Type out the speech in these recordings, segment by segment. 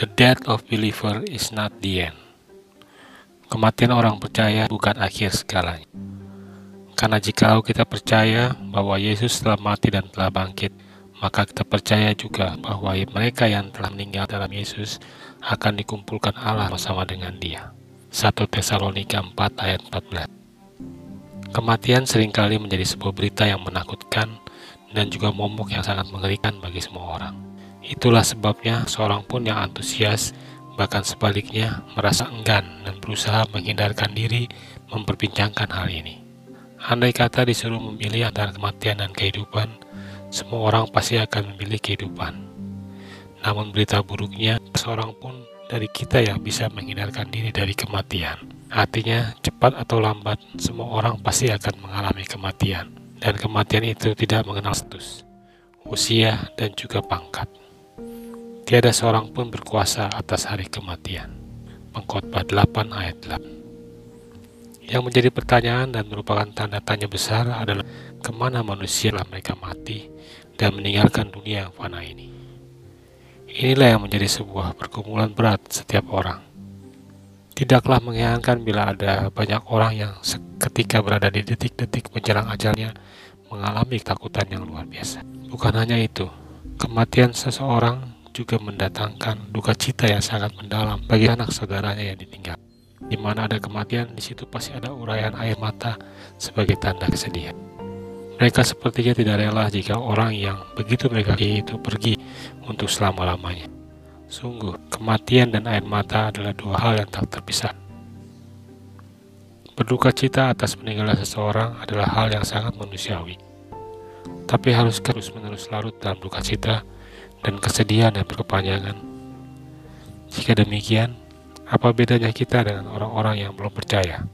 The death of believer is not the end. Kematian orang percaya bukan akhir segalanya. Karena jikalau kita percaya bahwa Yesus telah mati dan telah bangkit, maka kita percaya juga bahwa mereka yang telah meninggal dalam Yesus akan dikumpulkan Allah bersama dengan dia. 1 Tesalonika 4 ayat 14 Kematian sering kali menjadi sebuah berita yang menakutkan dan juga momok yang sangat mengerikan bagi semua orang. Itulah sebabnya seorang pun yang antusias, bahkan sebaliknya merasa enggan dan berusaha menghindarkan diri memperbincangkan hal ini. Andai kata disuruh memilih antara kematian dan kehidupan, semua orang pasti akan memilih kehidupan. Namun berita buruknya, seorang pun dari kita yang bisa menghindarkan diri dari kematian. Artinya, cepat atau lambat, semua orang pasti akan mengalami kematian. Dan kematian itu tidak mengenal status, usia, dan juga pangkat. Tiada seorang pun berkuasa atas hari kematian. Pengkhotbah 8 ayat 8. Yang menjadi pertanyaan dan merupakan tanda tanya besar adalah ke mana manusia mereka mati dan meninggalkan dunia yang fana ini. Inilah yang menjadi sebuah pergumulan berat setiap orang. Tidaklah mengherankan bila ada banyak orang yang ketika berada di detik-detik menjelang ajalnya mengalami ketakutan yang luar biasa. Bukan hanya itu, kematian seseorang juga mendatangkan duka cita yang sangat mendalam bagi anak saudaranya yang ditinggal. Di mana ada kematian, di situ pasti ada uraian air mata sebagai tanda kesedihan. Mereka sepertinya tidak rela jika orang yang begitu mereka itu pergi untuk selama-lamanya. Sungguh, kematian dan air mata adalah dua hal yang tak terpisah. Berduka cita atas meninggalnya seseorang adalah hal yang sangat manusiawi. Tapi harus terus-menerus larut dalam duka cita dan kesedihan yang berkepanjangan. Jika demikian, apa bedanya kita dengan orang-orang yang belum percaya?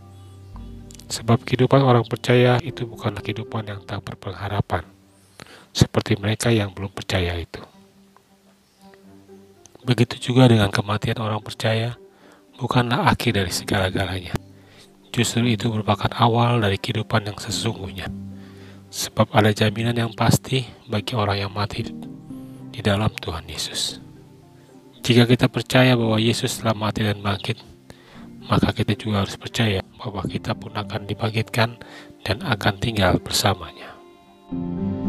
Sebab kehidupan orang percaya itu bukanlah kehidupan yang tak berpengharapan, seperti mereka yang belum percaya itu. Begitu juga dengan kematian orang percaya, bukanlah akhir dari segala-galanya. Justru itu merupakan awal dari kehidupan yang sesungguhnya. Sebab ada jaminan yang pasti bagi orang yang mati di dalam Tuhan Yesus. Jika kita percaya bahwa Yesus telah mati dan bangkit, maka kita juga harus percaya bahwa kita pun akan dibangkitkan dan akan tinggal bersamanya. thank you